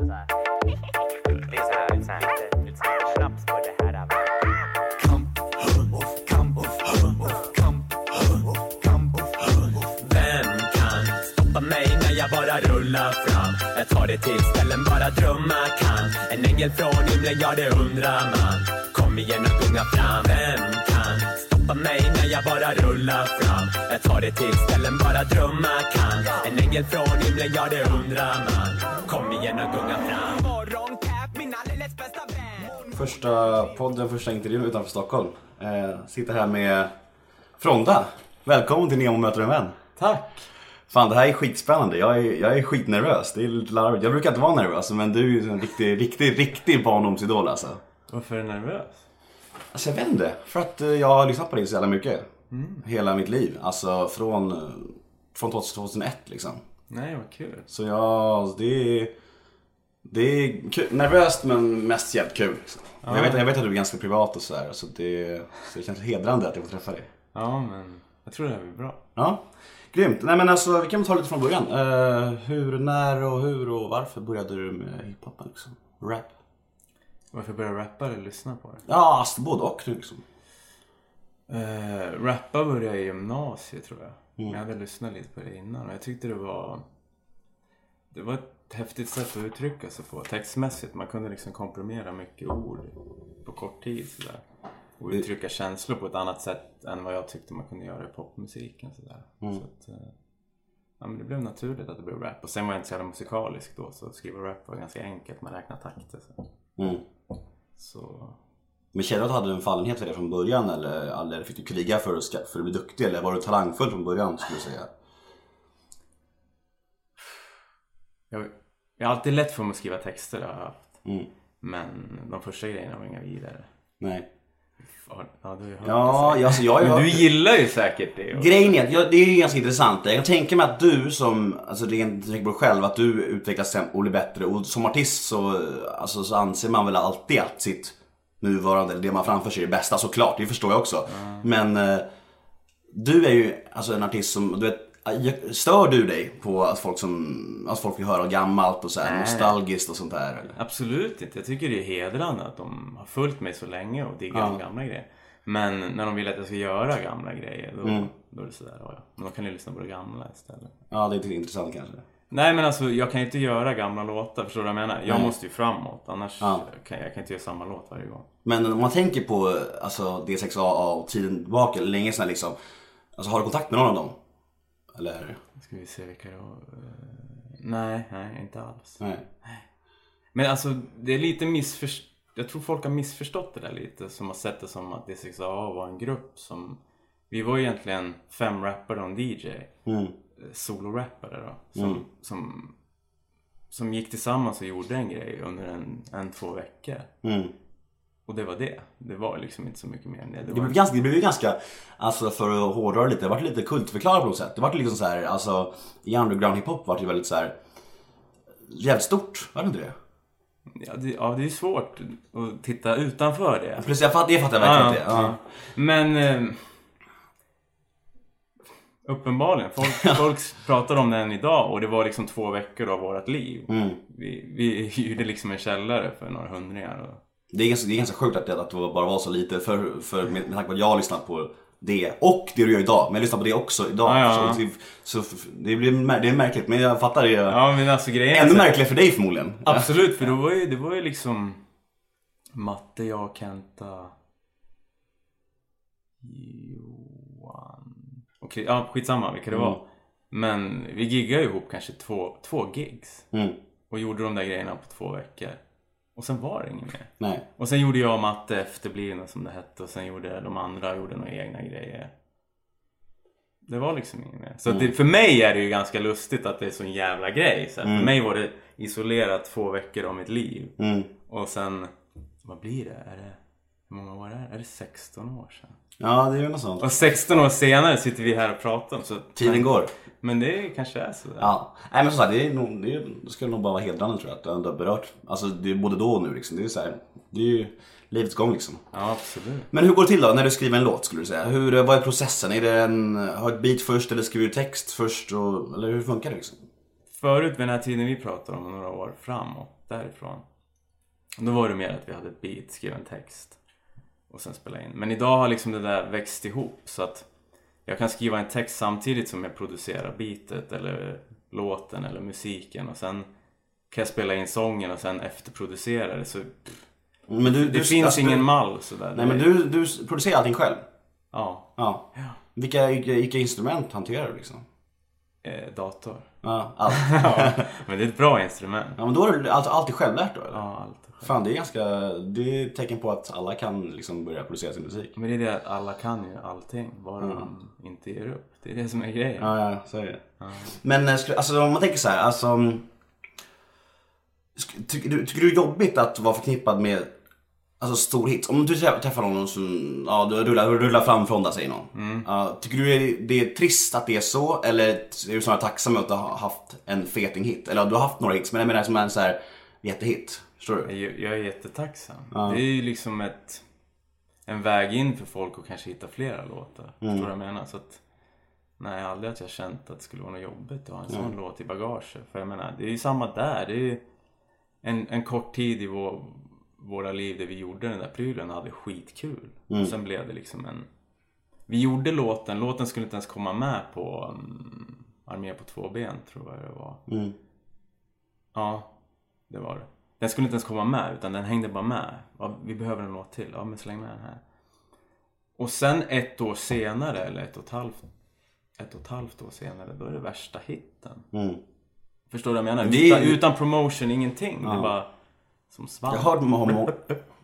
Det fram? Jag tar det till ställen bara drömmar kan. En ängel från himlen, ja det undrar man. Kom igen och gunga fram. Vem kan stoppa mig när jag bara rullar fram? Jag tar det till ställen bara drömmar kan. En ängel från himlen, ja det undrar man. Och gunga fram. Morgonkäpp, min alldeles bästa vän. Första podden, första intervjun utanför Stockholm. Eh, sitter här med Fronda. Välkommen till Nemo möter en vän. Tack! Fan det här är skitspännande. Jag är, jag är skitnervös. Det är lite larvigt. Jag brukar inte vara nervös men du är en riktig, riktig, riktig barndomsidol alltså. Varför är du nervös? Alltså jag vet inte. För att eh, jag har lyssnat på dig så jävla mycket. Hela mitt liv. Alltså från, eh, från 2001 liksom. Nej, vad kul. Så jag, det är, det är kul. nervöst men mest jävligt kul. Liksom. Jag, vet, jag vet att du är ganska privat och sådär så det, så det känns hedrande att jag får träffa dig. Ja, men jag tror det här blir bra. Ja, grymt. Nej men alltså vi kan ta lite från början. Eh, hur, när och hur och varför började du med hiphopen liksom? Rap? Varför började jag rappa eller lyssna på det? Ja, alltså, både och liksom. Uh, rappa började jag i gymnasiet tror jag. Jag hade lyssnat lite på det innan och jag tyckte det var... Det var ett häftigt sätt att uttrycka sig på textmässigt. Man kunde liksom komprimera mycket ord på kort tid sådär. Och uttrycka känslor på ett annat sätt än vad jag tyckte man kunde göra i popmusiken sådär. Så att, eh, ja, men det blev naturligt att det blev rap. Och sen var jag inte så jävla musikalisk då så att skriva rap var ganska enkelt. Man räknar takter. Så. Mm. så Men kände du att du hade en fallenhet för det från början eller, eller fick du kriga för att, för att bli duktig eller var du talangfull från början skulle du säga? Jag, jag har alltid lätt för mig att skriva texter, har jag haft. Mm. Men de första grejerna var inga vidare. Nej. Ja, du har hört Ja, det alltså, jag ju Men du gillar ju säkert det. Och... Grejen är att det är ju ganska intressant. Jag tänka mig att du som, alltså rent tänker på dig själv, att du utvecklas och blir bättre. Och som artist så, alltså, så anser man väl alltid att sitt nuvarande, eller det man framför sig är det bästa såklart. Det förstår jag också. Men eh, du är ju alltså en artist som, du vet, stör du dig på att folk som, att folk vill höra gammalt och så här Nej. nostalgiskt och sånt där? eller? Absolut inte. Jag tycker det är hedrande att de har följt mig så länge och diggar de gamla grejer. Men när de vill att jag ska göra gamla grejer då, Mm. då är det sådär, ja, ja. Men då kan ni lyssna på det gamla istället. Ja, det är lite intressant kanske. Nej men alltså jag kan ju inte göra gamla låtar, förstår du vad jag menar? Jag Nej. måste ju framåt, annars Ja. kan jag, jag kan inte göra samma låt varje gång. Men om man tänker på alltså, D6AA och tiden tillbaka, länge sedan liksom. Alltså har du kontakt med någon av dem? Eller? Ska vi se vilka. Eh, Nej, nej inte alls. Nej. Men alltså det är lite missförstått. Jag tror folk har missförstått det där lite. Som har sett det som att D6AA var en grupp som... Vi var egentligen fem rappare och en DJ. Mm. Solorappare då. Som, som, som gick tillsammans och gjorde en grej under en, en två veckor. Mm. Och det var det. Det var liksom inte så mycket mer än det. Det var blev ganska, det blev ju ganska, alltså för att hårdra lite, det var lite kultförklarat på något sätt. Det var liksom så här, alltså i underground hiphop var det väldigt så här jävligt stort, var det inte det? ja, det, ja, det är svårt att titta utanför det. Plus jag fattar, det fattar jag verkligen inte. Ja. Men eh, uppenbarligen, folk, folk pratar om den idag och det var liksom två veckor av vårt liv. Mm. Vi, vi hyrde liksom en källare för några hundringar. Och, Det är ganska, det är ganska sjukt att det, att det bara var så lite för, för med, med tanke på att jag har lyssnat på det och det du gör idag. Men jag lyssnar på det också idag. Ja, ja. Så, så, det, blir, det är märkligt men jag fattar det. ja men alltså grejen Ännu så- märkligare för dig förmodligen. Absolut, för då var ju, det var ju liksom Matte, jag, Kenta Johan Chris- Ja, skitsamma vilka det var. Men vi giggade ihop kanske två, två gigs. Mm. Och gjorde de där grejerna på två veckor. Och sen var det inget mer. Nej. Och sen gjorde jag och Matte efterblivna som det hette. Och sen gjorde de andra gjorde några egna grejer. Det var liksom inget mer. Så att det, för mig är det ju ganska lustigt att det är så en jävla grej. Så här, För mig var det isolerat två veckor av mitt liv. Mm. Och sen, vad blir det? Är det hur många år är det? Är det 16 år sedan? Ja, det är ju något sånt. Och 16 år senare sitter vi här och pratar. Så, Tiden går. Men det kanske är så. Ja, nej men som sagt, det, är nog, det, är, det skulle nog bara vara hedrande tror jag att du ändå har berört. Alltså det är både då och nu liksom. Det är så här, det är ju livets gång liksom. Ja, absolut. Men hur går det till då när du skriver en låt skulle du säga? Hur, vad är processen? Är det en, har ett beat först eller skriver du text först? Och, eller hur funkar det liksom? förut vid den här tiden vi pratar om, några år framåt därifrån. Då var det mer att vi hade ett beat, skrev en text och sen spela in. Men idag har liksom det där växt ihop så att jag kan skriva en text samtidigt som jag producerar beatet eller låten eller musiken och sen kan jag spela in sången och sen efterproducera det. Så Men du, det du, finns alltså, ingen du, mall sådär. Nej men du, du producerar allting själv? Ja, Ja. Vilka, vilka, vilka instrument hanterar du liksom? eh, dator. Ja, allt. Ja, men det är ett bra instrument. ja men då är det alltså alltid självlärt då eller? Ja, allt. Fan det är ganska, det är ett tecken på att alla kan liksom börja producera sin musik. Men det är det att alla kan ju allting, bara de inte ger upp. Det är det som är grejen. Ja, ja så är det. Men eh, skulle- alltså om man tänker så här, alltså. mm, Tycker du, tycker du det är jobbigt att vara förknippad med Alltså stor hit. Om du träffar någon som, ja du rullar, rullar framifrån där säger någon. Ja, tycker du det är, trist att det är så? Eller är du snarare tacksam att du har haft en feting hit? Eller du har haft några hits, men jag menar som en så här jättehit. Förstår du? Jag, jag är jättetacksam. Det är ju liksom ett, en väg in för folk att kanske hitta flera låtar. Förstår du vad jag menar? Så att, nej, aldrig att jag känt att det skulle vara något jobbigt att ha en sån låt i bagage. För jag menar, det är ju samma där. Det är ju en, en kort tid i vår, våra liv där vi gjorde den där prylen och hade skitkul. Och sen blev det liksom en... Vi gjorde låten, låten skulle inte ens komma med på um, Armé på två ben tror jag det var. Mm. Ja, det var det. Den skulle inte ens komma med utan den hängde bara med. Ja, vi behöver en låt till. Ja, men släng med den här. Och sen ett år senare, eller ett och ett halvt, ett och ett halvt år senare, då är det värsta hitten. Mm. Förstår du vad jag menar? Det Utan, utan promotion, ingenting. Det är bara som svamp. Jag har hört må- må-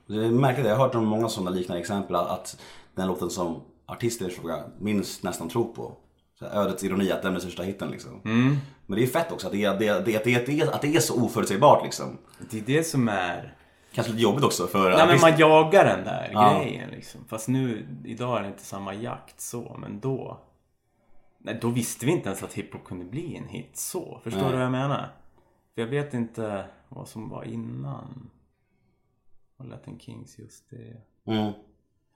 det är märkligt, jag har hört om många sådana liknande exempel att den låten som artister i fråga minst nästan tror på. Så här, ödets ironi att den är den största hitten liksom. Mm. Men det är fett också att det, är- det, det, det, det, att det är så oförutsägbart liksom. Det är det som är... Kanske lite jobbigt också för Nej men man jagar den där Ja. grejen liksom. Fast nu, idag är det inte samma jakt så, men då... Nej, då visste vi inte ens att hiphop kunde bli en hit så. Förstår Nej. du vad jag menar? För jag vet inte vad som var innan. Var Latin Kings just det? Mm.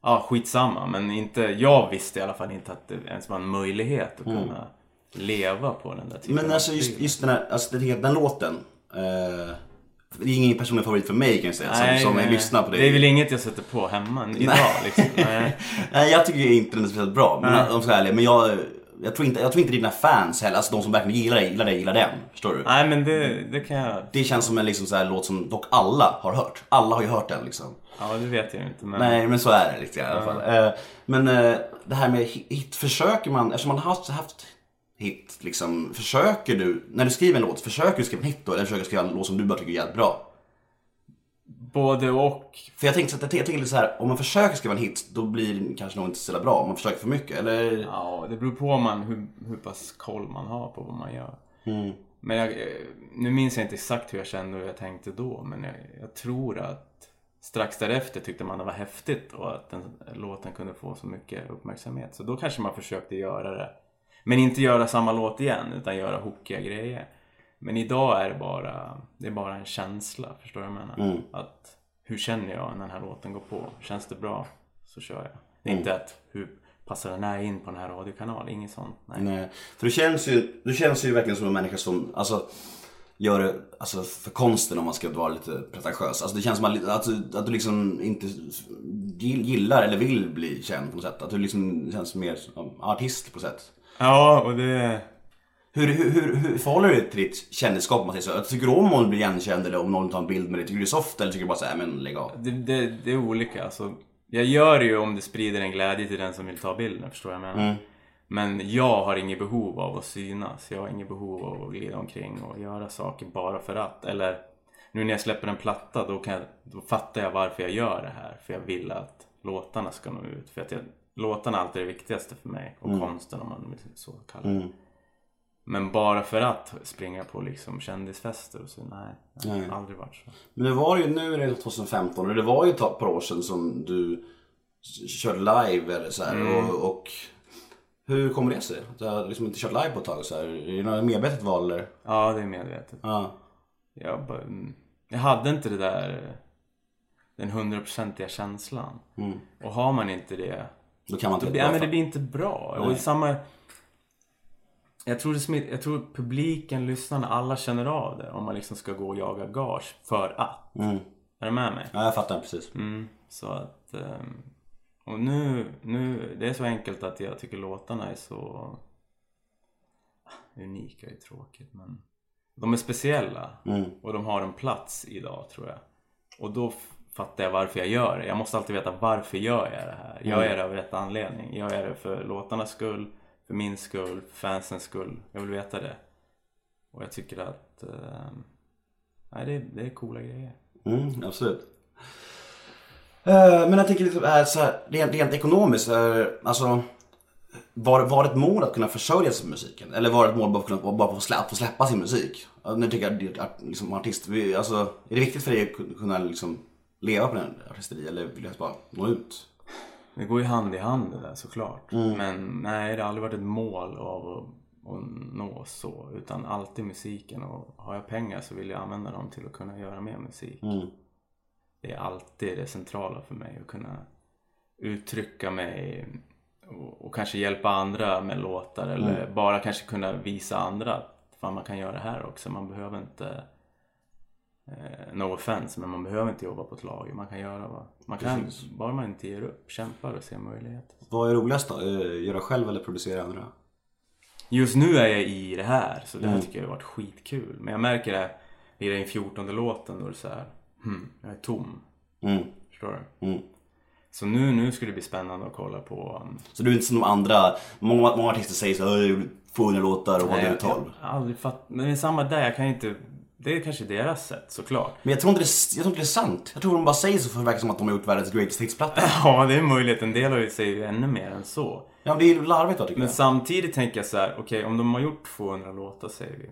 Ja, skitsamma. Men inte, jag visste i alla fall inte att det ens var en möjlighet att kunna leva på den där typen Men alltså just, just den här, alltså den, den låten. Eh, det är ingen personlig favorit för mig kan jag säga Nej, som, som nej. lyssnar på det. Det är väl inget jag sätter på hemma idag liksom. Nej. Nej jag tycker inte den är speciellt bra. Men, om jag ska vara ärlig, men jag, jag, tror inte, jag tror inte dina fans heller, alltså de som verkligen gillar dig, gillar dig, gillar den. Förstår du? Nej men det, det kan jag... Det känns som en liksom så här låt som dock alla har hört. Alla har ju hört den liksom. Ja det vet jag inte men... Nej men så är det lite i alla fall. Eh, Men eh, det här med hit, hit, försöker man, eftersom man har haft, haft hit liksom, försöker du, när du skriver en låt, försöker du skriva en hit då? Eller försöker du skriva en låt som du bara tycker är jävligt bra? Både och. För jag tänkte, så att- jag tänker lite så här, om man försöker skriva en hit, då blir det kanske nog inte så bra. Om man försöker för mycket, eller? Ja, det beror på man, hur, hur pass koll man har på vad man gör. Mm. Men jag, eh, nu minns jag inte exakt hur jag kände och hur jag tänkte då. Men jag, jag tror att strax därefter tyckte man det var häftigt och att den låten kunde få så mycket uppmärksamhet. Så då kanske man försökte göra det. Men inte göra samma låt igen utan göra hookiga grejer. Men idag är det bara, det är bara en känsla, förstår du vad jag menar? Mm. Att hur känner jag när den här låten går på? Känns det bra så kör jag. Det är Mm. inte att hur passar den här in på den här radiokanalen? Inget sånt. Nej. Nej. För du känns ju, du känns ju verkligen som en människa som, alltså gör det alltså, för konsten om man ska vara lite pretentiös. Alltså det känns som att, att, att du liksom inte gillar eller vill bli känd på något sätt. Att du liksom känns mer som artist på något sätt. Ja, och det... Hur, hur, hur, hur förhåller du dig till ditt kändisskap om man säger så? Tycker du om om du blir igenkänd eller om någon tar en bild med dig? Tycker du det är soft eller tycker du bara såhär, men lägg av? Det, det, det är olika. Alltså, jag gör det ju om det sprider en glädje till den som vill ta bilden, förstår jag vad jag menar? Men jag har inget behov av att synas. Jag har inget behov av att glida omkring och göra saker bara för att. Eller nu när jag släpper en platta då, kan jag, då fattar jag varför jag gör det här. För jag vill att låtarna ska nå ut. För att jag, låtarna är alltid det viktigaste för mig. Och konsten om man så kalla det. Men bara för att springa på liksom kändisfester och så, nej. nej. Nej. Aldrig varit så. Men det var ju, nu är det 2015 och det var ju ett par år sedan som du körde live eller så här, och, och hur kommer det sig? Att du har liksom inte kört live på ett tag så här. Är det något medvetet val eller? Ja, det är medvetet. Ja. Jag, bara, mm, jag hade inte det där den hundraprocentiga känslan. Och har man inte det, Då kan man inte blir, ja, men det blir inte bra. Och Nej. samma, Jag tror, det jag tror publiken, lyssnarna, alla känner av det om man liksom ska gå och jaga gage för att. Mm. Är du med mig? Ja, jag fattar precis. Mm, så att... ehm, Och nu, nu, det är så enkelt att jag tycker låtarna är så... Unika är tråkigt men... De är speciella Mm. och de har en plats idag tror jag. Och då fattar jag varför jag gör det. Jag måste alltid veta varför gör jag det här? Gör jag det av rätt anledning? Gör jag det för låtarnas skull? För min skull? För fansens skull? Jag vill veta det. Och jag tycker att... eh, nej, det, är- det är coola grejer. Mm, absolut. Eh, men jag tänker liksom, eh, så här, rent, rent ekonomiskt, eh, alltså var, var det ett mål att kunna försörja sig på musiken? Eller var det ett mål bara att kunna, bara få, släppa, få släppa sin musik? Nu tycker jag att liksom, artist, alltså, är det viktigt för dig att kunna liksom, leva på den artisteri eller vill du bara nå ut? Det går ju hand i hand det där såklart. Men nej, det har aldrig varit ett mål av att, att nå så. Utan alltid musiken. Och har jag pengar så vill jag använda dem till att kunna göra mer musik. Mm. Det är alltid det centrala för mig. Att kunna uttrycka mig och, och kanske hjälpa andra med låtar. Eller bara kanske kunna visa andra att fan, man kan göra det här också. Man behöver inte no offense, men man behöver inte jobba på ett lager. Man kan göra vad man kan, Precis. bara man inte ger upp. Kämpar och ser möjligheter. Vad är roligast då? Eh, Göra själv eller producera andra? Just nu är jag i det här, så det här Mm. tycker jag har varit skitkul. Men jag märker det i den fjortonde låten då det är så här, hmm, jag är tom. Mm. Förstår du? Mm. Så nu, nu skulle det bli spännande att kolla på... um, Så du är inte som de andra, många, många artister säger så "Åh, jag gjorde 200 låtar och vad du jag, 12. jag har aldrig fatt... Men det är samma där, jag kan inte... Det är kanske deras sätt såklart. Men jag tror, inte det, jag tror inte det är sant. Jag tror de bara säger så för att det verkar som att de har gjort världens greatest hits-platta. Ja, det är möjligt. En del har ju säger ju ännu mer än så. Ja men det är larvigt då tycker Men jag. samtidigt tänker jag så här, okej om de har gjort 200 låtar säger vi.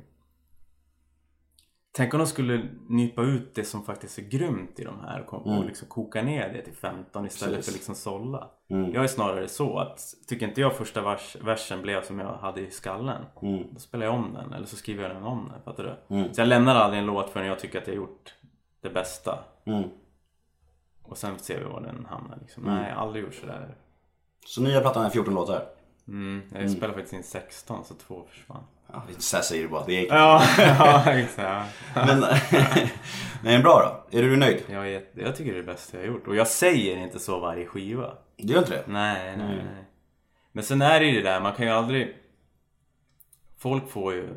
Tänk om de skulle nypa ut det som faktiskt är grymt i de här och, och liksom koka ner det till 15 istället Precis. för liksom sålla. Mm. Jag är snarare så att, tycker inte jag första vers, versen blev som jag hade i skallen. Mm. Då spelar jag om den eller så skriver jag den om den, fattar du? Mm. Så jag lämnar aldrig en låt förrän jag tycker att jag har gjort det bästa. Mm. Och sen ser vi var den hamnar liksom. Nej, jag har aldrig gjort sådär. Så nya plattan är 14 låtar. Mm, jag spelar faktiskt in 16 så två försvann. Ja, så här säger du bara. Det är Ja, ja exakt. Men, men bra då. Är du nöjd? Jag, är, jag tycker det är det bästa jag har gjort. Och jag säger inte så varje skiva. Du gör inte det? Nej, nej, nej. Men sen är det ju det där, man kan ju aldrig... Folk får ju...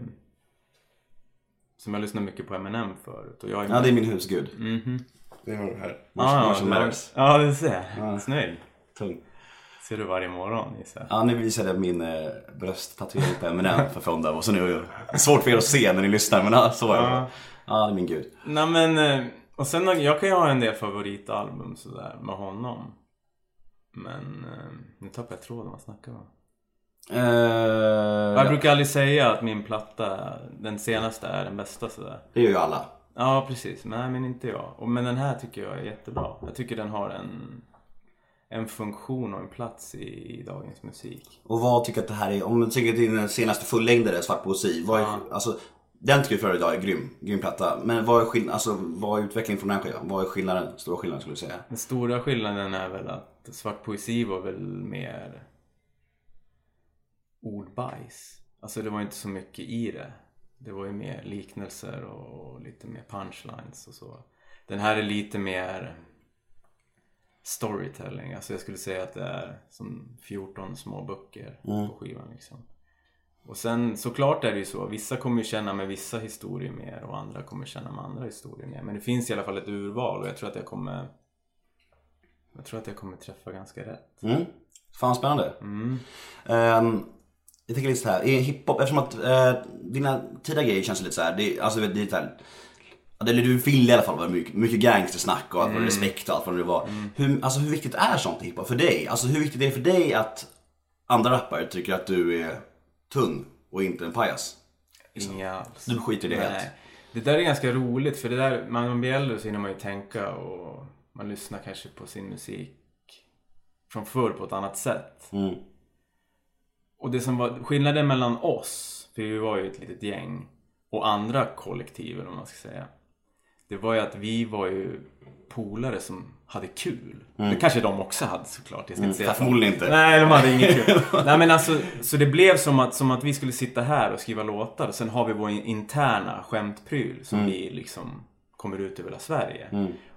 Som jag lyssnar mycket på Eminem förut. Och jag är Ja, det är min husgud. Mhm. Det har du här. Ja, Marshall ja, Mathers. ja, du ser. Ja. Snygg. Tung. Ser du varje morgon gissar. Ja, nu visade jag min eh, brösttatuering på Eminem för Fonda. Och så nu är det svårt för er att se när ni lyssnar, men ja, så är det. Ja. Ja, det är min gud. Nej men, eh, och sen jag kan ju ha en del favoritalbum sådär med honom. Men eh, nu tappar jag tråden, vad snackar vi om? Eh, Jag brukar aldrig säga att min platta, den senaste, är den bästa sådär. Det gör ju alla. Ja, precis. Nej, men inte jag. Men den här tycker jag är jättebra. Jag tycker den har en, en funktion och en plats i, i dagens musik. Och vad tycker du att det här är? Om du tycker att din senaste fullängdare, Svart poesi, vad är, Ja. alltså, den tycker jag för idag är grym, grym platta. Men vad är, skill- alltså, vad är utvecklingen från den här skivan? Vad är skillnaden, stora skillnaden skulle du säga? Den stora skillnaden är väl att svart poesi var väl mer ordbajs. Alltså det var inte så mycket i det. Det var ju mer liknelser och lite mer punchlines och så. Den här är lite mer storytelling. Alltså jag skulle säga att det är som 14 små böcker på skivan liksom. Och sen såklart är det ju så. Vissa kommer ju känna med vissa historier mer och andra kommer känna med andra historier mer. Men det finns i alla fall ett urval och jag tror att jag kommer jag tror att jag kommer träffa ganska rätt. Mm. Fan spännande. Mm. Ehm, jag tänker lite så här, i hiphop, eftersom att eh, dina tidiga grejer känns lite så här, det, alltså det är lite här, eller du vill i alla fall vara mycket, mycket gangstersnack och allt vad respekt och allt vad det var. Hur, alltså hur viktigt är sånt i hiphop för dig? Alltså hur viktigt är det för dig att andra rappare tycker att du är tung och inte en pajas? Inga alls. Du skiter i det helt? Nej. Det där är ganska roligt för det där, när man blir äldre så hinner man ju tänka och man lyssnar kanske på sin musik från förr på ett annat sätt. Mm. Och det som var skillnaden mellan oss, för vi var ju ett litet gäng, och andra kollektiv eller vad man ska säga. Det var ju att vi var ju polare som hade kul. Det kanske de också hade såklart. Jag ska inte säga Mm. Förmodligen inte. Nej, de hade inget kul. Nej men alltså, så det blev som att, som att vi skulle sitta här och skriva låtar och sen har vi vår interna skämtpryl som Mm. vi liksom kommer ut över hela Sverige.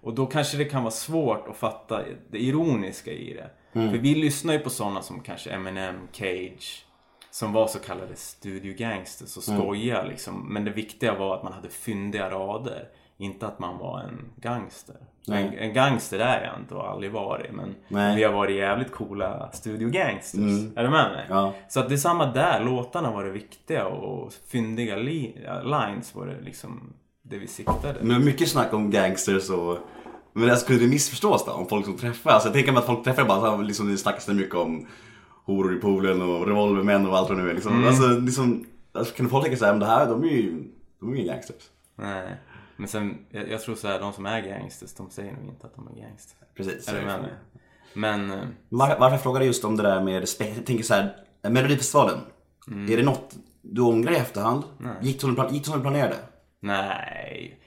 Och då kanske det kan vara svårt att fatta det ironiska i det. Mm. För vi lyssnar ju på sådana som kanske Eminem, Cage, som var så kallade studio gangsters och Mm. skoja liksom. Men det viktiga var att man hade fyndiga rader. Inte att man var en gangster. En, en gangster är jag inte och har aldrig varit. Men Nej. vi har varit jävligt coola studio gangsters. Är du med mig? Ja. Så att det är samma där. Låtarna var det viktiga och fyndiga li- lines var det liksom det vi siktade. Men mycket snack om gangsters och... Men det skulle det missförstås då? Om folk som träffas? Jag tänker mig att folk träffar bara så här, liksom det snackas det mycket om horor i poolen och revolvermän och allt vad det nu är liksom. Alltså, liksom alltså, kan folk tänka såhär, men det här, de är ju, de är ju gangsters. Nej. Men sen, jag, jag tror så här, de som är gangsters, de säger nog inte att de är gangsters. Precis. Är du med mig? Men... eh, Var, varför jag frågade just om det där med respekt, jag tänker såhär, Melodifestivalen. Är det något du ångrar i efterhand? Gick det som du plan- gick det som du planerade? Nej.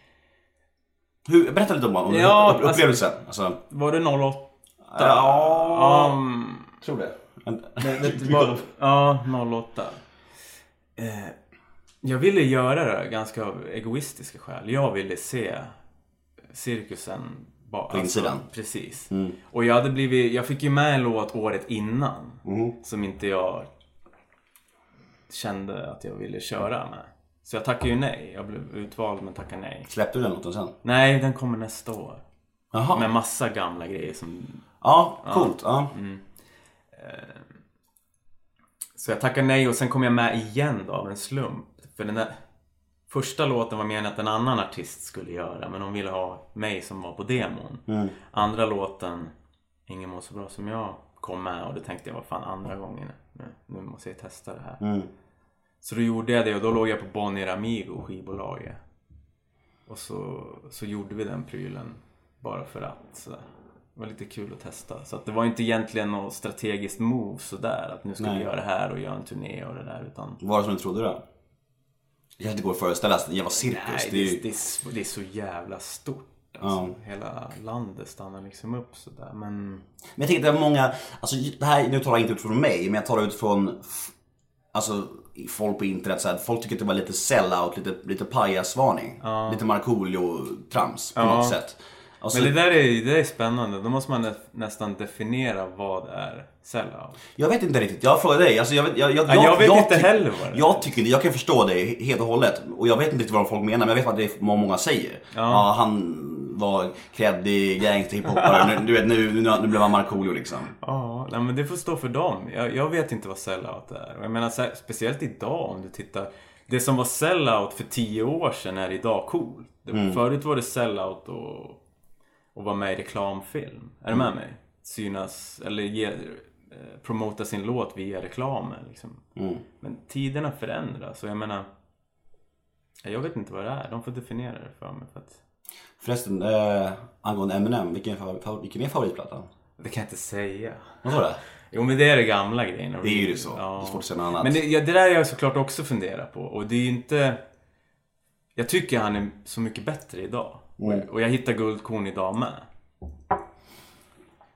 Hur, berätta lite om, om Ja, upp- upplevelsen. Alltså, Var det 08? ja, Um, tror det. Men- var, ja, 08. Eh, jag ville göra det ganska av egoistiska skäl. Jag ville se cirkusen ba- alltså, På insidan. Precis. Mm. Och jag hade blivit, jag fick ju med en låt året innan. Mm. Som inte jag kände att jag ville köra med. Så jag tackade ju nej. Jag blev utvald men tackade nej. Släppte du den låten sen? Nej, den kommer nästa år. Jaha. Med massa gamla grejer som Ja, coolt. Ja. Så jag tackade nej och sen kom jag med igen då av en slump. För den där första låten var meningen att en annan artist skulle göra men de ville ha mig som var på demon. Andra låten, Ingen mår så bra som jag, kom med och då tänkte jag vad fan andra gången nu, nu måste jag testa det här. Mm. Så då gjorde jag det och då låg jag på Bonnier Amigo skivbolaget. Och så, så gjorde vi den prylen bara för att sådär. Det var lite kul att testa. Så att det var inte egentligen något strategiskt move sådär. Att nu ska Nej. vi göra det här och göra en turné och det där. Utan var det som du trodde då? Det kanske inte går att föreställa sig, en jävla cirkus. nej, det är ju... det, är, så- det är så jävla stort. Alltså, Hela landet stannar liksom upp sådär. Men Men jag tänker att det är många, alltså det här, nu talar jag inte ut från mig, men jag talar ut från f- Alltså folk på internet så här, folk tycker att det var lite sellout, lite, lite pajasvarning. Lite Markoolio-trams på något sätt. Alltså, Men det där är, det där är spännande. Då måste man nä, nästan definiera vad är sellout. Jag vet inte riktigt, jag frågar dig. Alltså, jag, vet- jag, jag, Ja, jag vet inte tyck- heller vad det är. Jag tycker jag kan förstå det helt och hållet. Och jag vet inte riktigt vad folk menar, men jag vet vad det är vad många säger. Ja. han var kreddig gangsterhiphopare, nu, du vet nu, nu, nu blev han Markoolio liksom. Ja, nej, men det får stå för dem. Jag, jag vet inte vad sellout är. Jag menar här, speciellt idag om du tittar. Det som var sellout för tio år sedan är idag coolt. Det- Förut var det sellout och, och vara med i reklamfilm. Är du med mig? Synas, eller ge, eh, promota sin låt via reklamen. Liksom. Men tiderna förändras och jag menar. Jag vet inte vad det är. De får definiera det för mig. För att, Förresten, eh, angående Eminem, vilken är, favor- vilken är favoritplattan? det kan jag inte säga. Vad var det? Jo men det är det gamla grejerna. Det är ju det så. Det är svårt att säga något annat. Men det, ja, det där är jag såklart också funderat på. Och det är ju inte... Jag tycker han är så mycket bättre idag. Mm. Och, och jag hittar guldkorn idag med.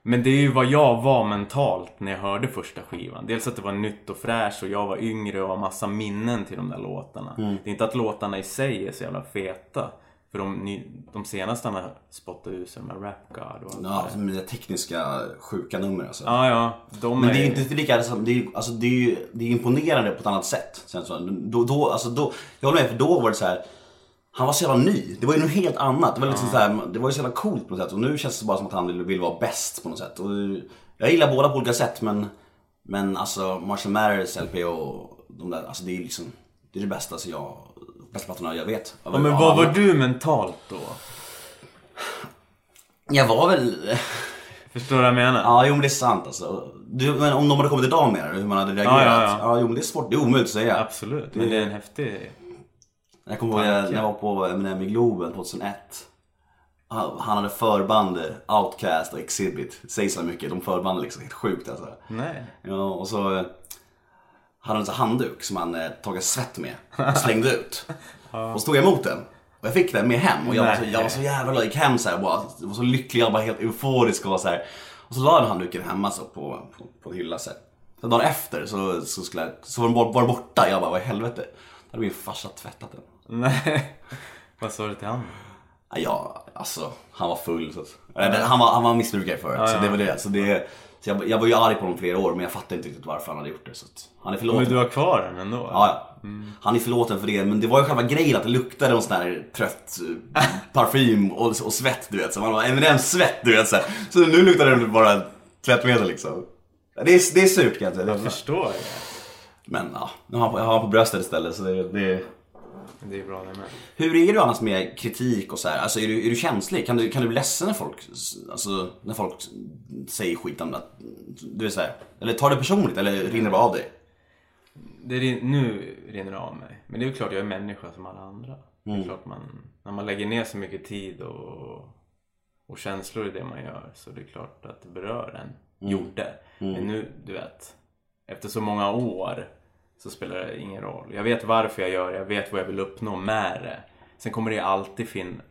Men det är ju vad jag var mentalt när jag hörde första skivan. Dels att det var nytt och fräscht och jag var yngre och har massa minnen till de där låtarna. Mm. Det är inte att låtarna i sig är så jävla feta. För de, de senaste han har spottat ut sig, med Rap God och allt Ja, det med tekniska sjuka nummer alltså. Ja, ja. De Men det är inte lika, alltså, det är, alltså, det är, ju- det är imponerande på ett annat sätt. Sen så, då, då, alltså, då, jag håller med, för då var det så här. Han var så jävla ny. Det var ju något helt annat. Det var, liksom så här, det var ju så jävla coolt på något sätt. Och nu känns det bara som att han vill, vill vara bäst på något sätt. Och jag gillar båda på olika sätt men, men alltså Marshall Mathers LP och de där, alltså det är liksom, det är det bästa alltså, jag, bästa plattorna jag vet. Ja, men vad var du mentalt då? Jag var väl, Förstår du vad jag menar? Ja, jo men det är sant alltså. Du, men om de hade kommit idag med det, hur man hade reagerat? Ja, ja, ja. jo men det är svårt, det är omöjligt att säga. Absolut, men det är en häftig... Jag kommer ihåg när jag var på Eminem i Globen 2001. Han han hade förband, Outcast och Exhibit. Det säger så mycket, de förbanden liksom, helt sjukt alltså. Nej. Ja, och så eh, hade han en handduk som han eh, tagit svett med och slängde ut. Och stod jag emot den. Och jag fick den med hem och jag var så, jag var så jävla glad. Gick hem så här, bara, jag var så lycklig, jag var helt euforisk och så här. Och så la jag handduken hemma så på, på, på en hylla så här. Så dagen efter så, så, skulle jag, så var den bort- var den borta. Jag bara, vad i helvete? Hade min farsa tvättat den. Nej. Vad sa du till honom? Ja, alltså han var full. Så, han, var, han var missbrukare förut. så ja, det var det. Så det så jag, jag var ju arg på honom flera år men jag fattade inte riktigt varför han hade gjort det. Så att, han är förlåten. Men du har kvar den ändå? Ja, ja. Han är förlåten för det, men det var ju själva grejen att det luktade någon sån här trött eh, parfym och, och svett du vet. Så man var M&M-svett du vet så, här. så nu luktar det bara tvättmedel liksom. Det är, det är surt kan jag säga. Jag förstår. Men ja, nu har jag har på bröstet istället så det, det... Det är bra det med. Hur är du annars med kritik och så här? Alltså är du, är du känslig? Kan du, kan du bli ledsen när folk, alltså, när folk säger skit om det? Du vet så här, eller tar det personligt eller rinner det bara av dig? Det rin- nu rinner det av mig. Men det är ju klart jag är människa som alla andra. Det Mm. är klart man, när man lägger ner så mycket tid och, och känslor i det man gör så det är klart att det berör en. Mm. Gjorde. Men nu, du vet. Efter så många år så spelar det ingen roll. Jag vet varför jag gör det. Jag vet vad jag vill uppnå med det. Sen kommer det alltid fin-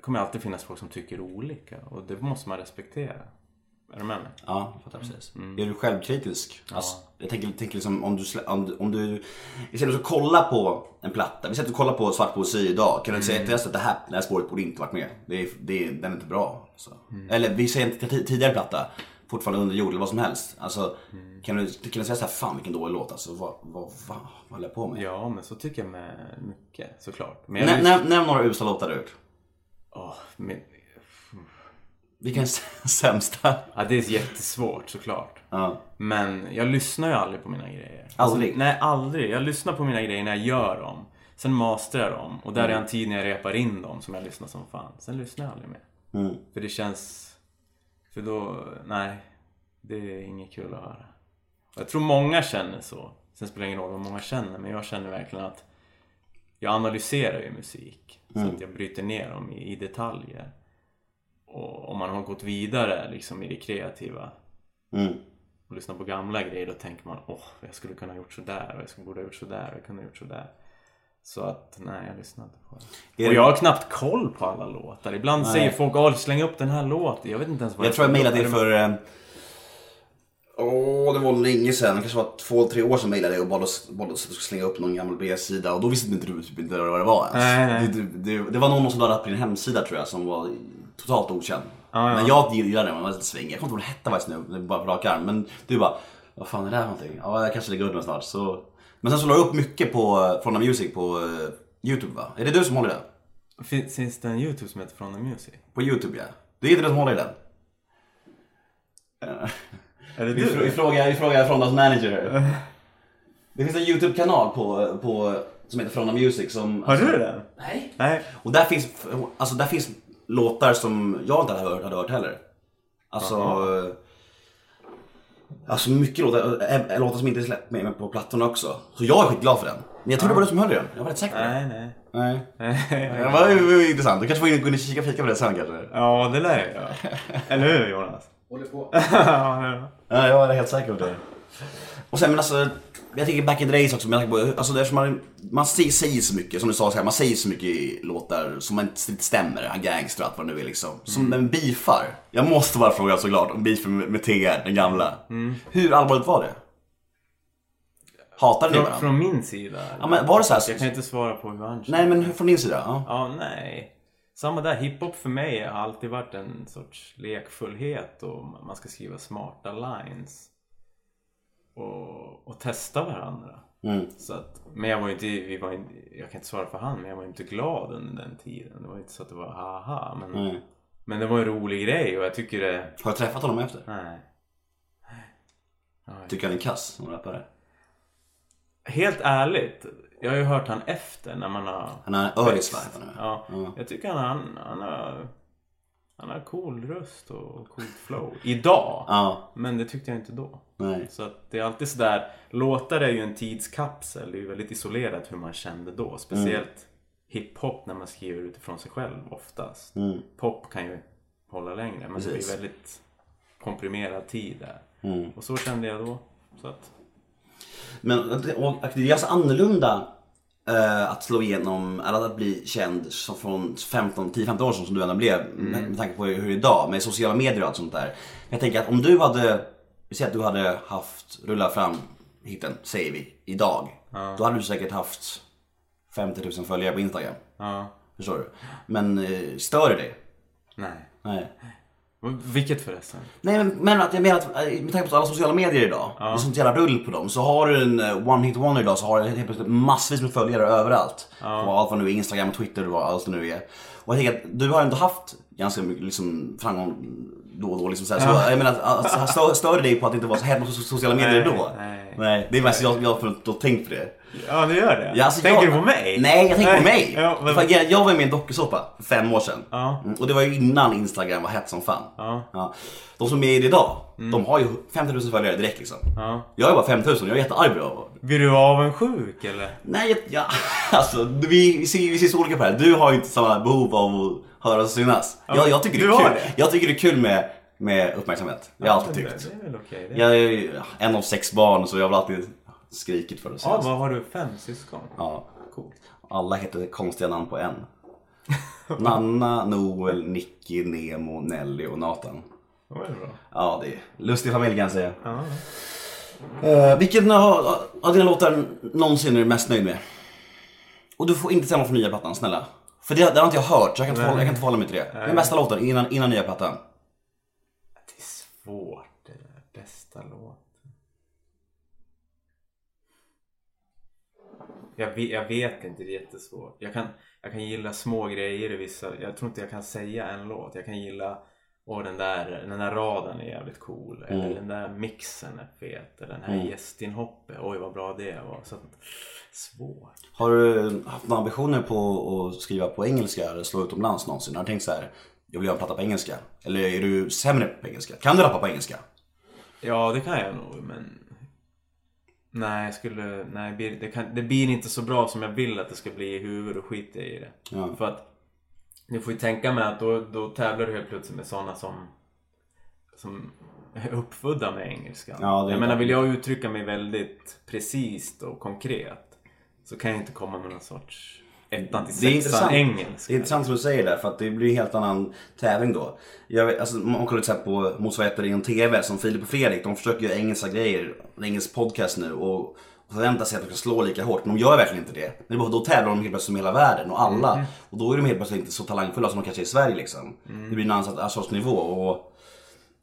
kommer alltid finnas folk som tycker olika och det måste man respektera. Är du med mig? Ja, jag fattar precis. Mm. Är du självkritisk? Alltså, jag tänker, tänker liksom om du, om, om du istället för att kolla på en platta, vi sätter och kollar på Svart poesi idag, kan du säga till oss att det här, det här spåret borde inte varit med? Det är, det är, den är inte bra. Så. Mm. Eller vi säger inte till tidigare platta, fortfarande under jord eller vad som helst. Alltså, Mm. kan, du, kan du säga såhär, fan vilken dålig låt alltså, vad, vad, vad, vad håller jag på med? Ja, men så tycker jag med mycket såklart. Men jag Nä- Nämn nämn några usla låtar du har gjort. Men, Vilken är sämsta? ja, det är jättesvårt såklart. Ja. Men jag lyssnar ju aldrig på mina grejer. Aldrig? Alltså, nej, aldrig. Jag lyssnar på mina grejer när jag gör dem. Sen masterar jag dem. Och där är en tid när jag repar in dem som jag lyssnar som fan. Sen lyssnar jag aldrig mer. Mm. För det känns... För då... Nej. Det är inget kul att höra. Jag tror många känner så. Sen spelar det ingen roll vad många känner. Men jag känner verkligen att jag analyserar ju musik. Så att jag bryter ner dem i, i detaljer. Och om man har gått vidare liksom i det kreativa Mm. och lyssnar på gamla grejer då tänker man åh, jag skulle kunna ha gjort sådär och jag skulle borde ha gjort sådär och jag kunde ha gjort sådär. Så att nej, jag lyssnar inte på det. Och jag har knappt koll på alla låtar. Ibland säger folk åh, släng upp den här låten. Jag vet inte ens vad Jag tror jag mejlade dig för... eh, Åh, det var länge sedan. Det kanske var två, tre år sedan mejlade jag och bad oss, bad oss att jag skulle slänga upp någon gammal B-sida. Och då visste inte du typ inte vad det var ens. Nej, nej. Det, det, det var någon som lade upp på din hemsida tror jag som var totalt okänd. Ja, ja. Men jag gillade den, den var lite svängig. Jag kommer inte ihåg vad det hette faktiskt nu, bara på rak arm. Men du bara, vad fan är det här för någonting? Ja, jag kanske lägger upp den snart. Så... Men sen så la du upp mycket på Från Music på eh, Youtube va? Är det du som håller den? Fin- Finns det en YouTube som heter From the Music? På Youtube ja. Det är inte du som håller i den. Är det Vi, frå- vi frågar, vi frågar Frondas manager. Det finns en YouTube-kanal på, på, som heter Fronda Music som... Har du den? Nej. Nej. Och där finns, alltså där finns låtar som jag inte hade hört, hade hört heller. Alltså... eh, Alltså mycket låtar, äh, låtar som inte är släppt med, på plattorna också. Så jag är skitglad för den. Men jag trodde det var du som höll i den. Jag var rätt säker på det. Nej, nej. Nej. Det var, var intressant. Du kanske får gå in och kika fika på det sen kanske. Ja, det lär jag göra. Eller hur Jonas? Håller på. Ja, jag är helt säker på det. Och sen men alltså, jag tänker back in the days också, men jag tänker på, alltså eftersom man, man säger, så mycket, som du sa, så här, man säger så mycket i låtar som inte stämmer, han gangster och allt vad det nu är liksom. Som en beefar. Jag måste bara fråga såklart om beefen med, med TR, den gamla. Hur allvarligt var det? Hatade ni varandra? från min sida? Ja men var det så här? Jag kan inte svara på hur han känner. Nej men hur- från din sida? Ja. Ja, nej. Samma där. Hiphop för mig har alltid varit en sorts lekfullhet och man ska skriva smarta lines. Och, och testa varandra. Mm. Så att, men jag var inte, vi var inte, jag kan inte svara för han, men jag var inte glad under den tiden. Det var inte så att det var haha. Men, Mm. men det var en rolig grej och jag tycker det, Har du träffat honom efter? nej. Tycker han är kass som rappare? Helt ärligt, jag har ju hört han efter när man har Han har öris. Ja, Ja. jag tycker han, han, han har Han har cool röst och coolt flow. Idag. Ja, Men det tyckte jag inte då. nej. Så att det är alltid sådär, låtar är ju en tidskapsel. Det är ju väldigt isolerat hur man kände då. Speciellt hiphop när man skriver utifrån sig själv oftast. Mm. Pop kan ju hålla längre men det Precis. blir väldigt komprimerad tid där. Mm. Och så kände jag då. Så att, Men och, det är alltså annorlunda eh, att slå igenom, eller att bli känd som från 15, 10-15 år sedan som du ändå blev med, med tanke på hur det är idag med sociala medier och allt sånt där. Jag tänker att om du hade, vi säger att du hade haft, rulla fram hitten, säger vi, idag. Då hade du säkert haft 50 000 följare på Instagram. Ja. Förstår du? Men eh, stör det dig? Nej. Nej. Vilket förresten? Nej men, men att jag menar att eh, med tanke på alla sociala medier idag, det är sånt jävla rull på dem. Så har du en eh, one hit wonder idag så har du helt plötsligt massvis med följare överallt. På allt vad nu är, Instagram, Twitter och allt det nu är. Och jag tänker att du har ändå haft ganska mycket liksom, framgång då och då. Liksom, så, här. så jag menar, att, stör, dig på att det inte var så hett på sociala medier Nej, då? nej. nej. Det är mest jag, jag har tänkt på det. Ja, det gör det? Ja, alltså, Tänker jag, du på mig? Nej, jag tänker på mig. Ja, men... För jag, jag var med i en dokusåpa för fem år sedan. Ja. Mm, Och det var ju innan Instagram var hett som fan. Ja. De som är i det idag, de har ju 50 000 följare direkt liksom. Ja. Jag har bara 5 000 jag är jättearg på det. Blir du avundsjuk eller? Nej, jag, ja, alltså vi, vi, ser, vi ser så olika på det här. Du har ju inte samma behov av att höras och synas. Jag, jag, tycker det är kul. det? jag tycker det är kul med, med uppmärksamhet. Det har jag alltid tyckt. Det är väl okej det. Jag är en av sex barn så jag har väl alltid skrikit för det. Ja, synas. vad har du? Fem syskon? Ja. Coolt. Alla heter konstiga namn på en. Nanna, Noel, Nicky, Nemo, Nelly och Nathan. Det var bra. Ja, det är lustig familj kan jag säga. Ja. Uh, vilken av av dina låtar någonsin är du mest nöjd med? Och du får inte säga något från nya plattan, snälla. För det, det har inte jag hört, så jag kan inte, förhålla, jag kan inte förhålla mig till det. Den bästa låten innan, innan nya plattan. Det är svårt det där. Bästa låten. Jag vet, jag vet inte, det är jättesvårt. Jag kan, jag kan gilla små grejer i vissa... Jag tror inte jag kan säga en låt. Jag kan gilla... Åh den där, den där raden är jävligt cool. Eller den där mixen är fet. Eller den här gästinhoppet. Oj vad bra det var. Så svårt. Har du haft några ambitioner på att skriva på engelska eller slå utomlands någonsin? Har du tänkt så här, jag vill göra en platta på engelska? Eller är du sämre på engelska? Kan du rappa på engelska? Ja, det kan jag nog, men... Nej, jag skulle... Nej, det, kan, det blir inte så bra som jag vill att det ska bli i huvudet och skiter jag i det. Ja. För att... Du får ju tänka mig att då, då tävlar du helt plötsligt med sådana som... Som är uppfödda med engelska. Ja, jag menar, vill jag uttrycka mig väldigt precis och konkret så kan jag inte komma med någon sorts ettan till sexan engelska. Det är intressant som du säger där för att det blir en helt annan tävling då. Jag alltså, man kollar här på motsvarigheter inom TV som Filip och Fredrik. De försöker göra engelska grejer, en engelsk podcast nu och, och förväntar sig att de ska slå lika hårt. Men de gör verkligen inte det. Men då tävlar de helt plötsligt med hela världen och alla. Och då är de helt plötsligt inte så talangfulla som de kanske är i Sverige liksom. Det blir en annan sorts- nivå. Och,